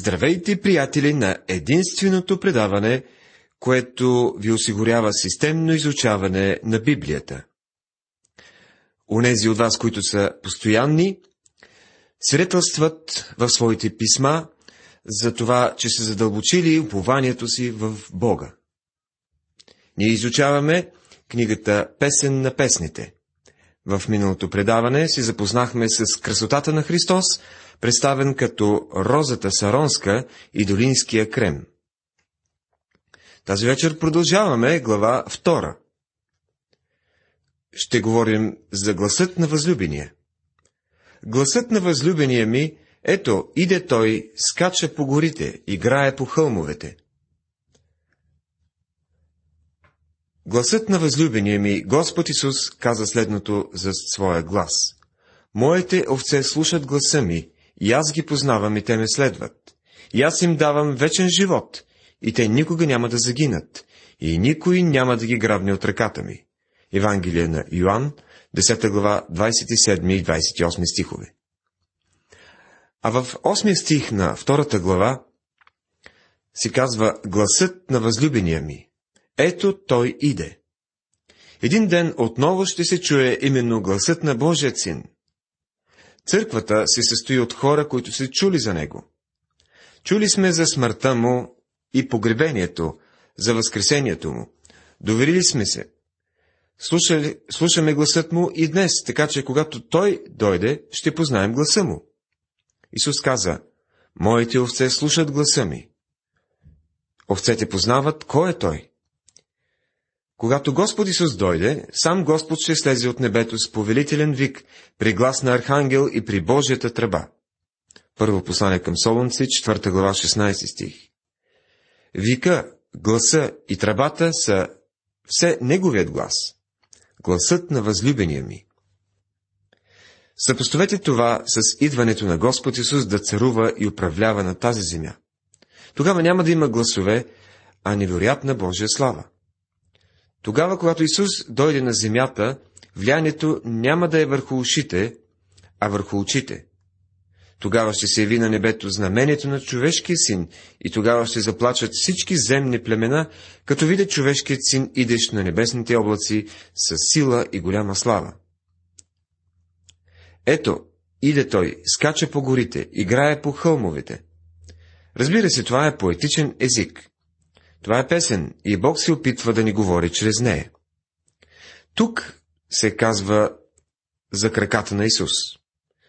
Здравейте, приятели, на единственото предаване, което ви осигурява системно изучаване на Библията. Унези от вас, които са постоянни, свидетелстват в своите писма за това, че са задълбочили упованието си в Бога. Ние изучаваме книгата Песен на песните. В миналото предаване си запознахме с красотата на Христос, представен като розата саронска и долинския крем. Тази вечер продължаваме глава 2. Ще говорим за гласът на възлюбения. Гласът на възлюбения ми, ето, иде той, скача по горите, играе по хълмовете. Гласът на възлюбения ми, Господ Исус, каза следното за своя глас. Моите овце слушат гласа ми, и аз ги познавам и те ме следват. И аз им давам вечен живот, и те никога няма да загинат, и никой няма да ги грабне от ръката ми. Евангелие на Йоанн, 10 глава, 27 и 28 стихове. А в 8 стих на втората глава си казва гласът на възлюбения ми. Ето той иде. Един ден отново ще се чуе именно гласът на Божия син. Църквата се състои от хора, които са чули за него. Чули сме за смъртта му и погребението, за възкресението му. Доверили сме се. Слушали, слушаме гласът му и днес, така че когато той дойде, ще познаем гласа му. Исус каза, Моите овце слушат гласа ми. Овцете познават кой е той. Когато Господ Исус дойде, сам Господ ще слезе от небето с повелителен вик, при глас на архангел и при Божията тръба. Първо послание към Солунци, 4 глава, 16 стих. Вика, гласа и тръбата са все неговият глас. Гласът на възлюбения ми. Съпоставете това с идването на Господ Исус да царува и управлява на тази земя. Тогава няма да има гласове, а невероятна Божия слава. Тогава, когато Исус дойде на земята, влиянието няма да е върху ушите, а върху очите. Тогава ще се яви на небето знамението на човешкия син и тогава ще заплачат всички земни племена, като видят човешкият син, идещ на небесните облаци с сила и голяма слава. Ето, иде той, скача по горите, играе по хълмовете. Разбира се, това е поетичен език. Това е песен и Бог се опитва да ни говори чрез нея. Тук се казва за краката на Исус.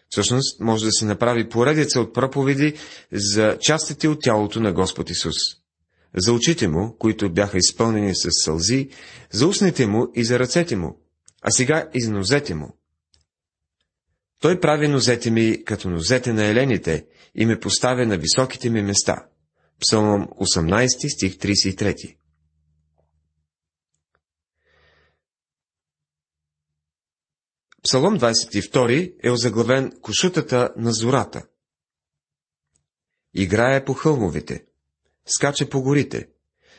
Всъщност, може да се направи поредица от проповеди за частите от тялото на Господ Исус. За очите му, които бяха изпълнени с сълзи, за устните му и за ръцете му, а сега и за нозете му. Той прави нозете ми като нозете на елените и ме поставя на високите ми места. Псалом 18, стих 33. Псалом 22 е озаглавен Кошутата на зората. Играе по хълмовете, скача по горите.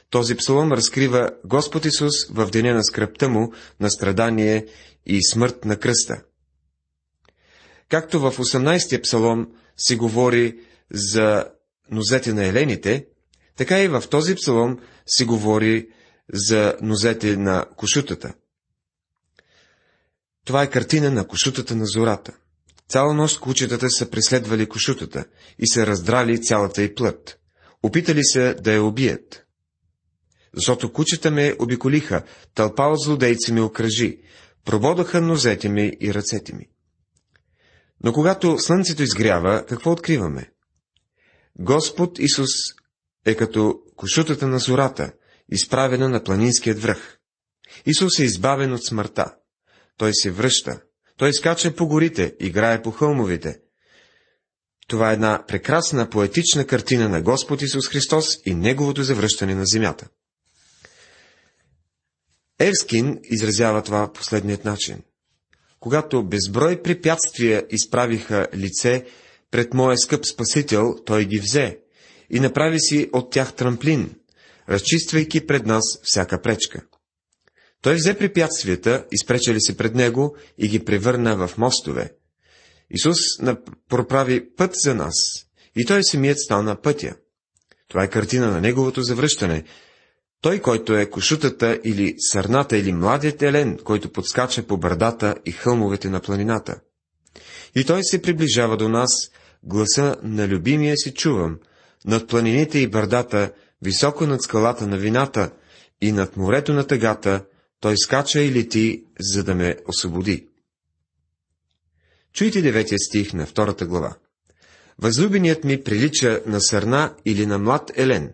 Този псалом разкрива Господ Исус в деня на скръпта му, на страдание и смърт на кръста. Както в 18-я псалом се говори за нозете на елените, така и в този псалом се говори за нозете на кошутата. Това е картина на кошутата на зората. Цяла нощ кучетата са преследвали кошутата и са раздрали цялата й плът. Опитали се да я убият. Защото кучета ме обиколиха, тълпа от злодейци ме окръжи, прободаха нозете ми и ръцете ми. Но когато слънцето изгрява, какво откриваме? Господ Исус е като кошутата на зората, изправена на планинският връх. Исус е избавен от смъртта. Той се връща. Той скача по горите, играе по хълмовите. Това е една прекрасна поетична картина на Господ Исус Христос и Неговото завръщане на земята. Ерскин изразява това последният начин. Когато безброй препятствия изправиха лице пред моя скъп Спасител, той ги взе и направи си от тях трамплин, разчиствайки пред нас всяка пречка. Той взе препятствията, изпречали се пред него и ги превърна в мостове. Исус проправи път за нас И той самият стана пътя. Това е картина на неговото завръщане. Той, който е кошутата или сърната или младият елен, който подскача по бърдата и хълмовете на планината. И той се приближава до нас, гласа на любимия си чувам, над планините и бърдата, високо над скалата на вината и над морето на тъгата, той скача и лети, за да ме освободи. Чуйте деветия стих на втората глава. Възлюбеният ми прилича на сърна или на млад елен.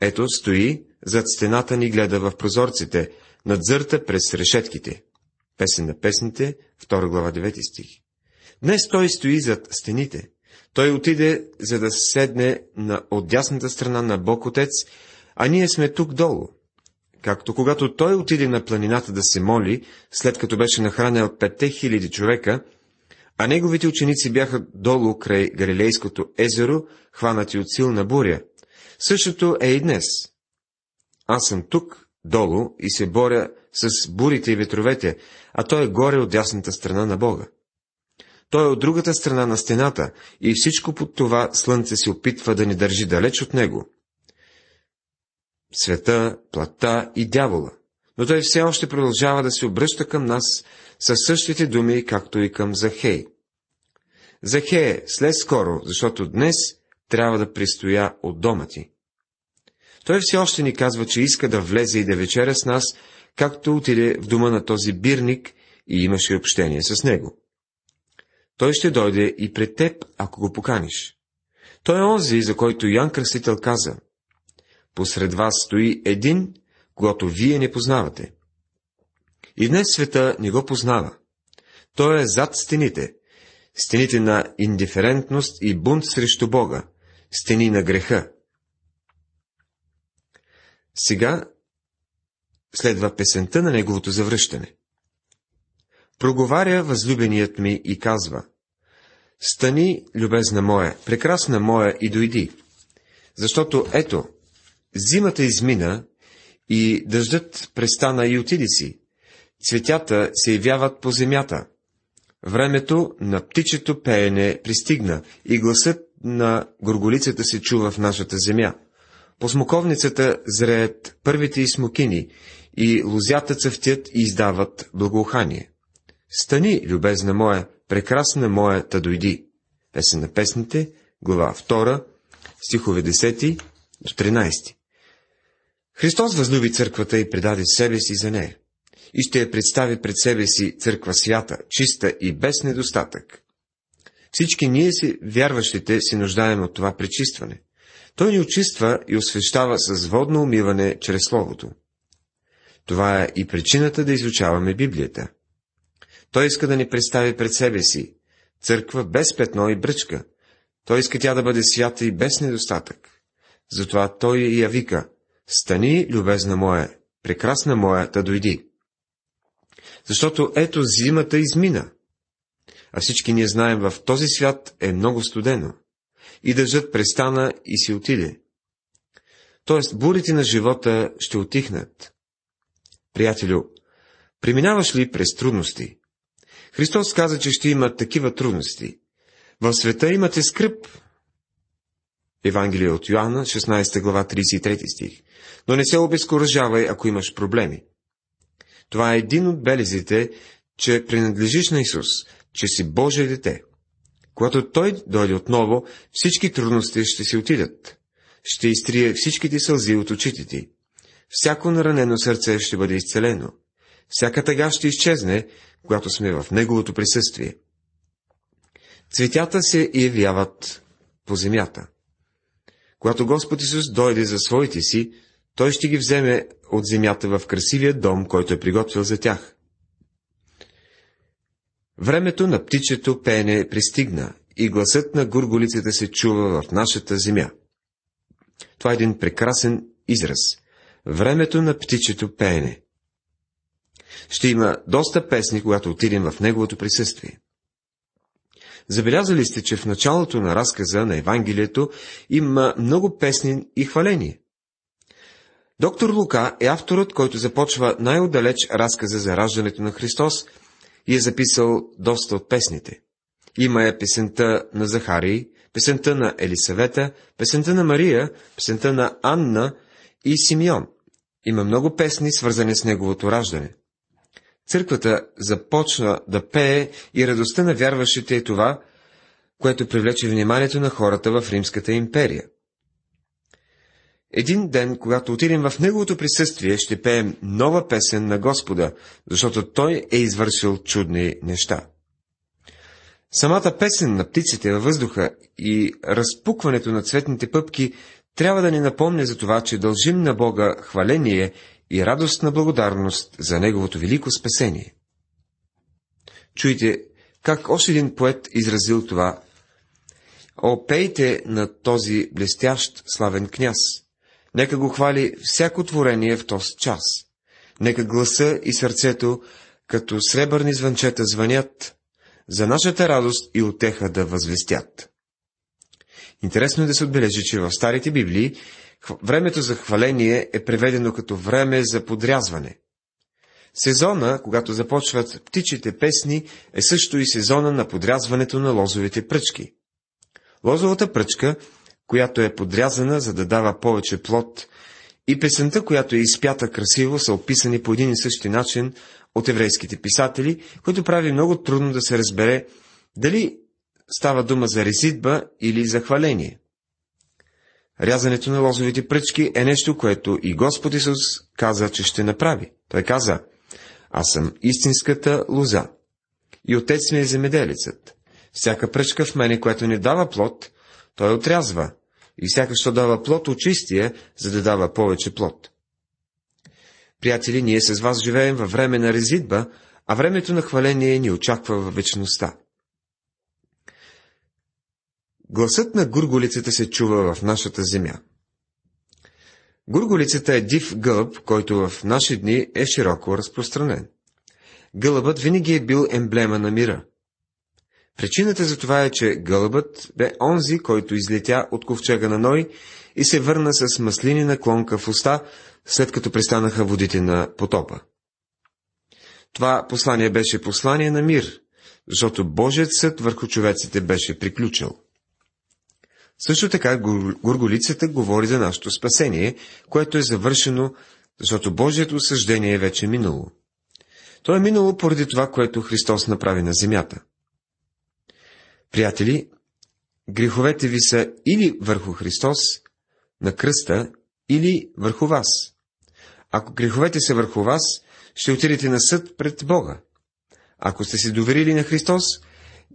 Ето стои, зад стената ни гледа в прозорците, надзърта през решетките. Песен на песните, 2 глава, 9 стих. Днес той стои зад стените. Той отиде, за да седне на отдясната страна на Бог Отец, а ние сме тук долу. Както когато той отиде на планината да се моли, след като беше нахранил петте хиляди човека, а неговите ученици бяха долу край Галилейското езеро, хванати от силна буря. Същото е и днес. Аз съм тук, долу, и се боря с бурите и ветровете, а той е горе от дясната страна на Бога. Той е от другата страна на стената и всичко под това слънце се опитва да ни държи далеч от него. Света, плата и дявола. Но той все още продължава да се обръща към нас със същите думи, както и към Захей. Захее, след скоро, защото днес трябва да пристоя от дома ти. Той все още ни казва, че иска да влезе и да вечеря с нас, както отиде в дома на този бирник и имаше общение с него. Той ще дойде и пред теб, ако го поканиш. Той е онзи, за който Ян Кръстител каза. Посред вас стои един, когато вие не познавате. И днес света не го познава. Той е зад стените, стените на индиферентност и бунт срещу Бога, стени на греха. Сега следва песента на неговото завръщане. Проговаря възлюбеният ми и казва, Стани, любезна моя, прекрасна моя, и дойди, защото ето, зимата измина и дъждът престана и отиди си, цветята се явяват по земята, времето на птичето пеене пристигна и гласът на горголицата се чува в нашата земя. По смоковницата зреят първите и смокини, и лозята цъфтят и издават благоухание. Стани, любезна моя, прекрасна моя, та дойди. Песен на песните, глава 2, стихове 10 до 13. Христос възлюби църквата и предаде себе си за нея. И ще я представи пред себе си църква свята, чиста и без недостатък. Всички ние си, вярващите, си нуждаем от това пречистване. Той ни очиства и освещава с водно умиване чрез Словото. Това е и причината да изучаваме Библията. Той иска да ни представи пред себе си църква без петно и бръчка. Той иска тя да бъде свята и без недостатък. Затова той я вика, стани, любезна моя, прекрасна моя, да дойди. Защото ето зимата измина. А всички ние знаем, в този свят е много студено. И дъждът престана и си отиде. Тоест, бурите на живота ще отихнат. Приятелю, преминаваш ли през трудности? Христос каза, че ще има такива трудности. В света имате скръп. Евангелие от Йоанна, 16 глава, 33 стих. Но не се обезкуражавай, ако имаш проблеми. Това е един от белезите, че принадлежиш на Исус, че си Божие дете. Когато Той дойде отново, всички трудности ще си отидат. Ще изтрие всичките сълзи от очите ти. Всяко наранено сърце ще бъде изцелено. Всяка тъга ще изчезне, когато сме в Неговото присъствие. Цветята се явяват по земята. Когато Господ Исус дойде за своите си, Той ще ги вземе от земята в красивия дом, който е приготвил за тях. Времето на птичето пеене пристигна и гласът на гурголицата се чува в нашата земя. Това е един прекрасен израз. Времето на птичето пеене. Ще има доста песни, когато отидем в неговото присъствие. Забелязали сте, че в началото на разказа на Евангелието има много песни и хваления. Доктор Лука е авторът, който започва най-отдалеч разказа за раждането на Христос и е записал доста от песните. Има е песента на Захарий, песента на Елисавета, песента на Мария, песента на Анна и Симеон. Има много песни, свързани с неговото раждане. Църквата започна да пее и радостта на вярващите е това, което привлече вниманието на хората в Римската империя. Един ден, когато отидем в Неговото присъствие, ще пеем нова песен на Господа, защото Той е извършил чудни неща. Самата песен на птиците във въздуха и разпукването на цветните пъпки трябва да ни напомня за това, че дължим на Бога хваление и радостна благодарност за Неговото велико спасение. Чуйте, как още един поет изразил това. О, пейте на този блестящ славен княз. Нека го хвали всяко творение в този час. Нека гласа и сърцето, като сребърни звънчета звънят, за нашата радост и отеха да възвестят. Интересно е да се отбележи, че в старите Библии времето за хваление е преведено като време за подрязване. Сезона, когато започват птичите песни, е също и сезона на подрязването на лозовите пръчки. Лозовата пръчка, която е подрязана, за да дава повече плод, и песента, която е изпята красиво, са описани по един и същи начин от еврейските писатели, който прави много трудно да се разбере дали става дума за резидба или за хваление. Рязането на лозовите пръчки е нещо, което и Господ Исус каза, че ще направи. Той каза, аз съм истинската лоза. И отец ми е земеделецът. Всяка пръчка в мене, която не дава плод, той отрязва. И всяка, що дава плод, очистия, за да дава повече плод. Приятели, ние с вас живеем във време на резидба, а времето на хваление ни очаква във вечността. Гласът на гурголицата се чува в нашата земя. Гурголицата е див гълъб, който в наши дни е широко разпространен. Гълъбът винаги е бил емблема на мира. Причината за това е, че гълъбът бе онзи, който излетя от ковчега на Ной и се върна с маслинина клонка в уста, след като престанаха водите на потопа. Това послание беше послание на мир, защото Божият съд върху човеците беше приключил. Също така Горголицата говори за нашето спасение, което е завършено, защото Божието осъждение е вече минало. То е минало поради това, което Христос направи на земята. Приятели, греховете ви са или върху Христос, на кръста, или върху вас. Ако греховете са върху вас, ще отидете на съд пред Бога. Ако сте се доверили на Христос,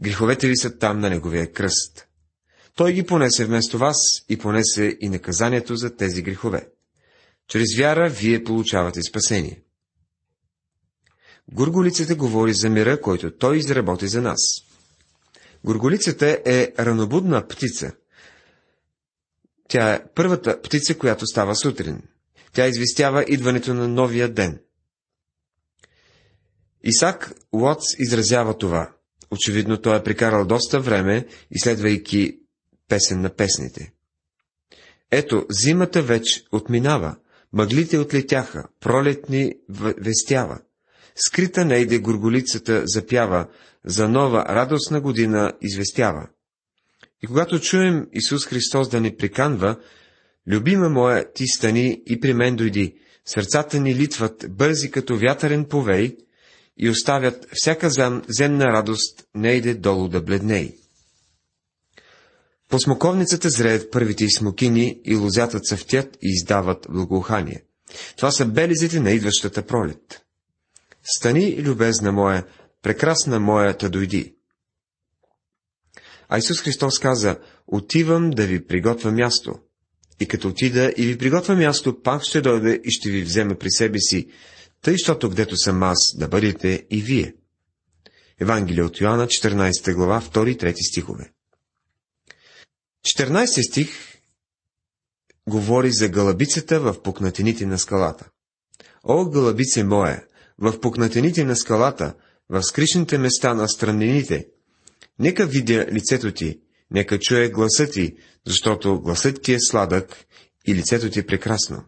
греховете ви са там на Неговия кръст. Той ги понесе вместо вас и понесе и наказанието за тези грехове. Чрез вяра вие получавате спасение. Гурголицата говори за мира, който той изработи за нас. Горголицата е ранобудна птица. Тя е първата птица, която става сутрин. Тя известява идването на новия ден. Исак Уотс изразява това. Очевидно той е прикарал доста време, изследвайки песен на песните. Ето, зимата вече отминава, мъглите отлетяха, пролетни вестява. Скрита нейде горголицата запява, за нова радостна година известява. И когато чуем Исус Христос да ни приканва, любима моя, ти стани и при мен дойди, сърцата ни литват бързи като вятърен повей и оставят всяка земна радост не иде долу да бледней. По смоковницата зреят първите и смокини и лозята цъфтят и издават благоухание. Това са белезите на идващата пролет. Стани, любезна моя, прекрасна моята дойди. А Исус Христос каза, отивам да ви приготвя място. И като отида и ви приготвя място, пак ще дойде и ще ви вземе при себе си, тъй, щото гдето съм аз, да бъдете и вие. Евангелие от Йоанна, 14 глава, 2-3 стихове. 14 стих говори за гълъбицата в пукнатините на скалата. О, гълъбице моя, в пукнатините на скалата, в скришните места на странините, нека видя лицето ти, нека чуе гласа ти, защото гласът ти е сладък и лицето ти е прекрасно.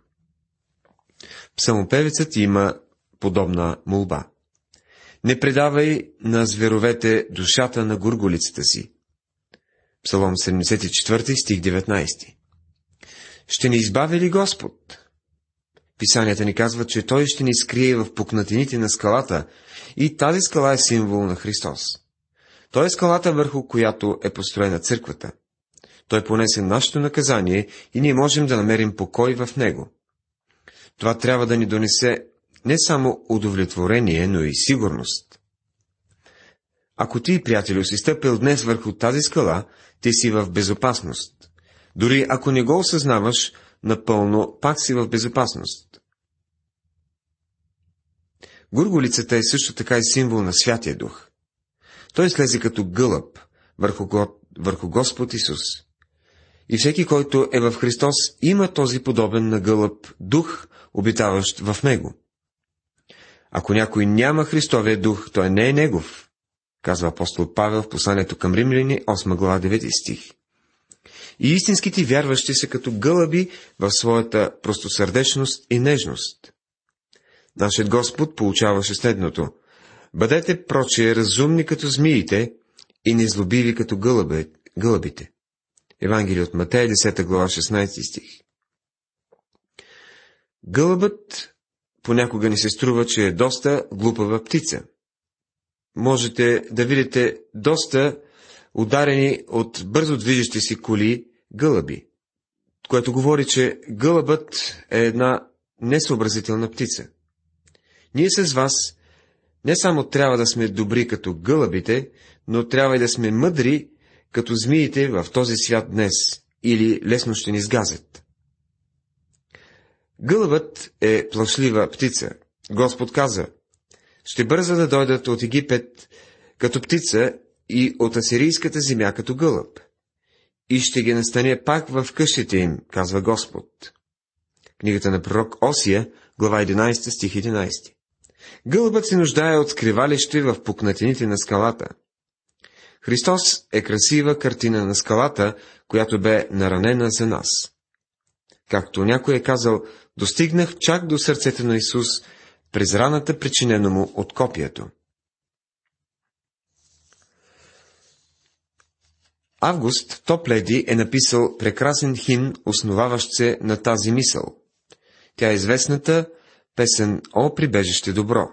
Псалмопевецът има подобна молба. Не предавай на зверовете душата на гурголицата си. Псалом 74, стих 19. Ще ни избави ли Господ? Писанията ни казват, че Той ще ни скрие в пукнатините на скалата и тази скала е символ на Христос. Той е скалата, върху която е построена църквата. Той понесе нашето наказание и ние можем да намерим покой в него. Това трябва да ни донесе не само удовлетворение, но и сигурност. Ако ти, приятелю, си стъпил днес върху тази скала, ти си в безопасност. Дори ако не го осъзнаваш, напълно пак си в безопасност. Гурголицата е също така и символ на Святия Дух. Той слезе като гълъб върху, върху Господ Исус. И всеки, който е в Христос, има този подобен на гълъб дух, обитаващ в него. Ако някой няма Христовия дух, той не е негов, казва апостол Павел в посланието към римляни, 8 глава 9 стих. И истинските вярващи са като гълъби в своята простосърдечност и нежност. Нашият Господ получаваше следното. Бъдете прочие разумни като змиите и незлобиви като гълъбе, гълъбите. Евангелие от Матея, 10 глава, 16 стих. Гълъбът понякога ни се струва, че е доста глупава птица. Можете да видите доста ударени от бързо движещи си коли гълъби, което говори, че гълъбът е една несъобразителна птица. Ние с вас не само трябва да сме добри като гълъбите, но трябва и да сме мъдри като змиите в този свят днес, или лесно ще ни сгазят. Гълъбът е плашлива птица. Господ каза, ще бърза да дойдат от Египет като птица и от асирийската земя като гълъб. И ще ги настане пак в къщите им, казва Господ. Книгата на пророк Осия, глава 11, стих 11. Гълъбът се нуждае от скривалище в пукнатините на скалата. Христос е красива картина на скалата, която бе наранена за нас. Както някой е казал, достигнах чак до сърцето на Исус през раната, причинено му от копието. Август Топледи е написал прекрасен химн, основаващ се на тази мисъл. Тя е известната песен О, прибежище добро.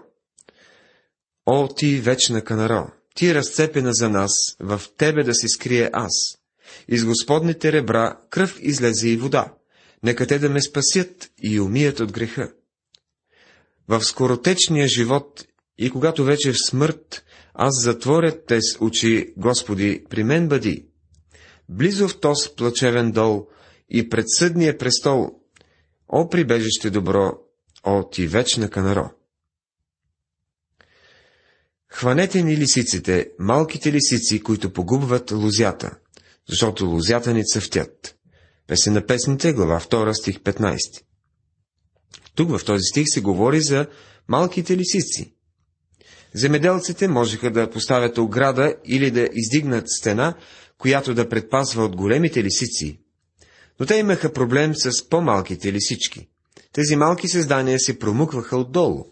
О, ти вечна канаро, ти разцепена за нас, в тебе да се скрие аз. Из Господните ребра кръв излезе и вода. Нека те да ме спасят и умият от греха. В скоротечния живот и когато вече в смърт, аз затворят те с очи, Господи, при мен бъди. Близо в този плачевен дол и пред съдния престол, о прибежище добро, о ти вечна канаро. Хванете ни лисиците, малките лисици, които погубват лузята, защото лузята ни цъфтят. Песен на песните, глава 2, стих 15. Тук в този стих се говори за малките лисици. Земеделците можеха да поставят ограда или да издигнат стена, която да предпазва от големите лисици. Но те имаха проблем с по-малките лисички. Тези малки създания се промукваха отдолу.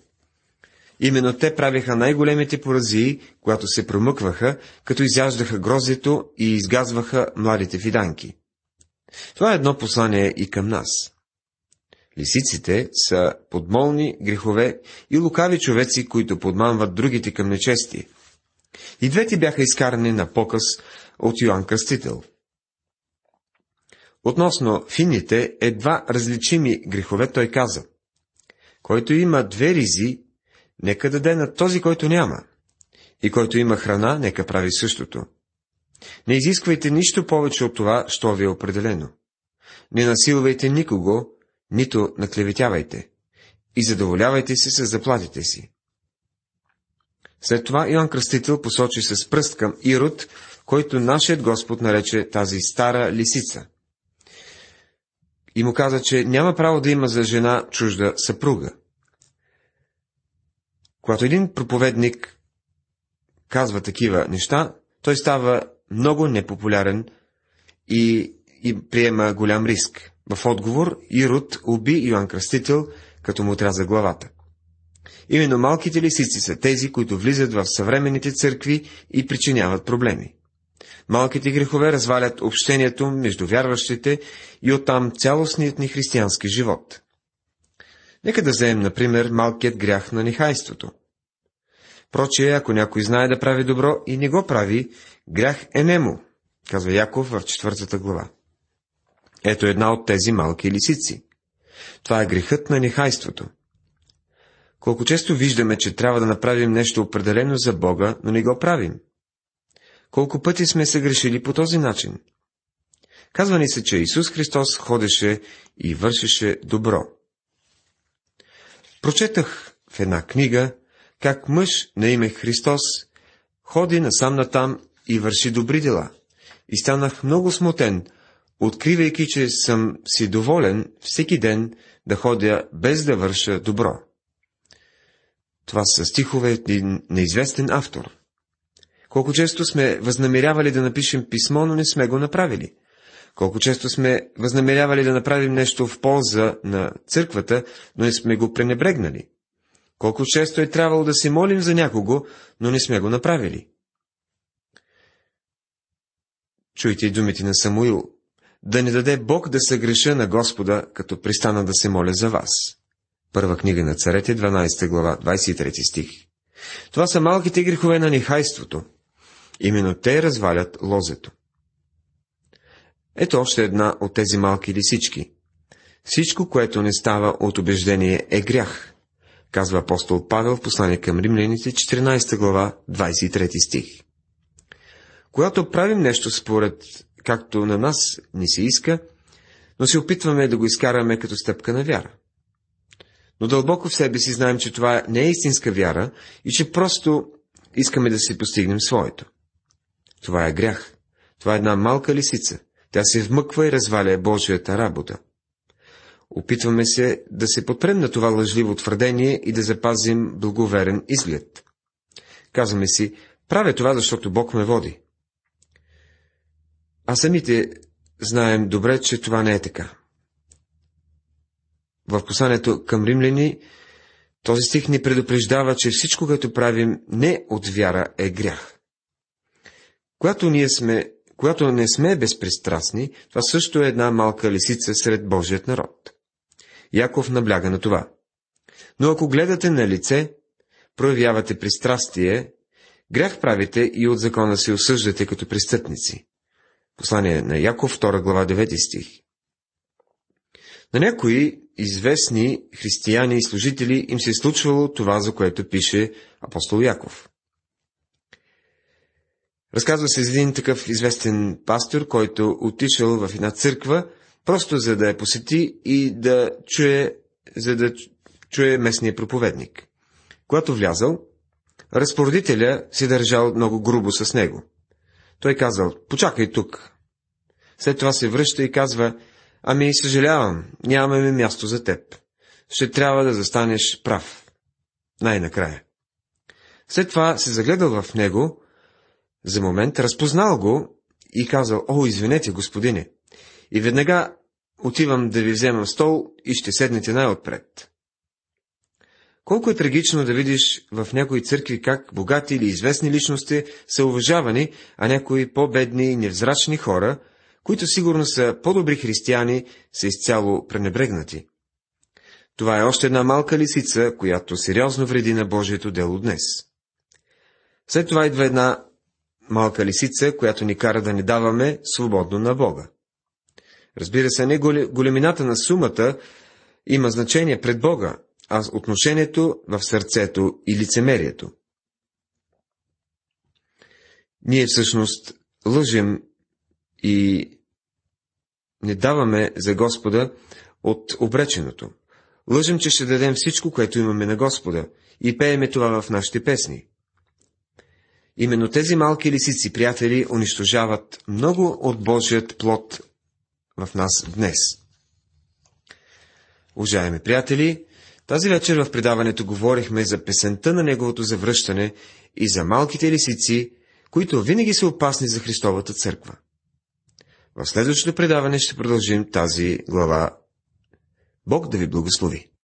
Именно те правиха най-големите поразии, когато се промъкваха, като изяждаха грозето и изгазваха младите фиданки. Това е едно послание и към нас. Лисиците са подмолни грехове и лукави човеци, които подманват другите към нечести. И двете бяха изкарани на показ от Йоанн Кръстител. Относно фините, едва различими грехове той каза. Който има две ризи, нека даде на този, който няма. И който има храна, нека прави същото. Не изисквайте нищо повече от това, що ви е определено. Не насилвайте никого, нито наклеветявайте. И задоволявайте се с заплатите си. След това Иоанн Кръстител посочи с пръст към Ирод, който нашият Господ нарече тази стара лисица. И му каза, че няма право да има за жена чужда съпруга. Когато един проповедник казва такива неща, той става много непопулярен и, и приема голям риск. В отговор Ирод уби Йоанн Кръстител, като му отряза главата. Именно малките лисици са тези, които влизат в съвременните църкви и причиняват проблеми. Малките грехове развалят общението между вярващите и оттам цялостният ни християнски живот. Нека да вземем, например, малкият грях на нехайството. Прочие, ако някой знае да прави добро и не го прави, грях е нему, казва Яков в четвъртата глава. Ето една от тези малки лисици. Това е грехът на нехайството. Колко често виждаме, че трябва да направим нещо определено за Бога, но не го правим. Колко пъти сме се грешили по този начин. Казва ни се, че Исус Христос ходеше и вършеше добро. Прочетах в една книга, как мъж на име Христос ходи насам натам и върши добри дела. И станах много смутен, откривайки, че съм си доволен всеки ден да ходя без да върша добро. Това са стихове от неизвестен автор. Колко често сме възнамерявали да напишем писмо, но не сме го направили. Колко често сме възнамерявали да направим нещо в полза на църквата, но не сме го пренебрегнали. Колко често е трябвало да се молим за някого, но не сме го направили. Чуйте думите на Самуил. Да не даде Бог да се греша на Господа, като пристана да се моля за вас. Първа книга на царете, 12 глава, 23 стих. Това са малките грехове на нехайството. Именно те развалят лозето. Ето още една от тези малки лисички. Всичко, което не става от убеждение, е грях, казва апостол Павел в послание към римляните, 14 глава, 23 стих. Когато правим нещо според както на нас ни се иска, но се опитваме да го изкараме като стъпка на вяра. Но дълбоко в себе си знаем, че това не е истинска вяра и че просто искаме да си постигнем своето. Това е грях. Това е една малка лисица. Тя се вмъква и разваля Божията работа. Опитваме се да се подпрем на това лъжливо твърдение и да запазим благоверен изглед. Казваме си, правя това, защото Бог ме води. А самите знаем добре, че това не е така. В посланието към римляни този стих ни предупреждава, че всичко, което правим не от вяра, е грях. Когато ние сме, когато не сме безпристрастни, това също е една малка лисица сред Божият народ. Яков набляга на това. Но ако гледате на лице, проявявате пристрастие, грях правите и от закона се осъждате като престъпници. Послание на Яков, 2 глава, 9 стих. На някои известни християни и служители им се е случвало това, за което пише апостол Яков. Разказва се за един такъв известен пастор, който отишъл в една църква, просто за да я посети и да чуе, за да чуе местния проповедник. Когато влязал, разпоредителя се държал много грубо с него. Той казал, почакай тук. След това се връща и казва, ами съжалявам, нямаме място за теб. Ще трябва да застанеш прав. Най-накрая. След това се загледал в него, за момент разпознал го и казал, о, извинете, господине. И веднага отивам да ви вземам стол и ще седнете най-отпред. Колко е трагично да видиш в някои църкви как богати или известни личности са уважавани, а някои по-бедни и невзрачни хора, които сигурно са по-добри християни, са изцяло пренебрегнати. Това е още една малка лисица, която сериозно вреди на Божието дело днес. След това идва една малка лисица, която ни кара да не даваме свободно на Бога. Разбира се, не големината на сумата има значение пред Бога, а отношението в сърцето и лицемерието. Ние всъщност лъжем и не даваме за Господа от обреченото. Лъжем, че ще дадем всичко, което имаме на Господа и пееме това в нашите песни. Именно тези малки лисици, приятели, унищожават много от Божият плод в нас днес. Уважаеми приятели, тази вечер в предаването говорихме за песента на Неговото завръщане и за малките лисици, които винаги са опасни за Христовата църква. В следващото предаване ще продължим тази глава. Бог да ви благослови!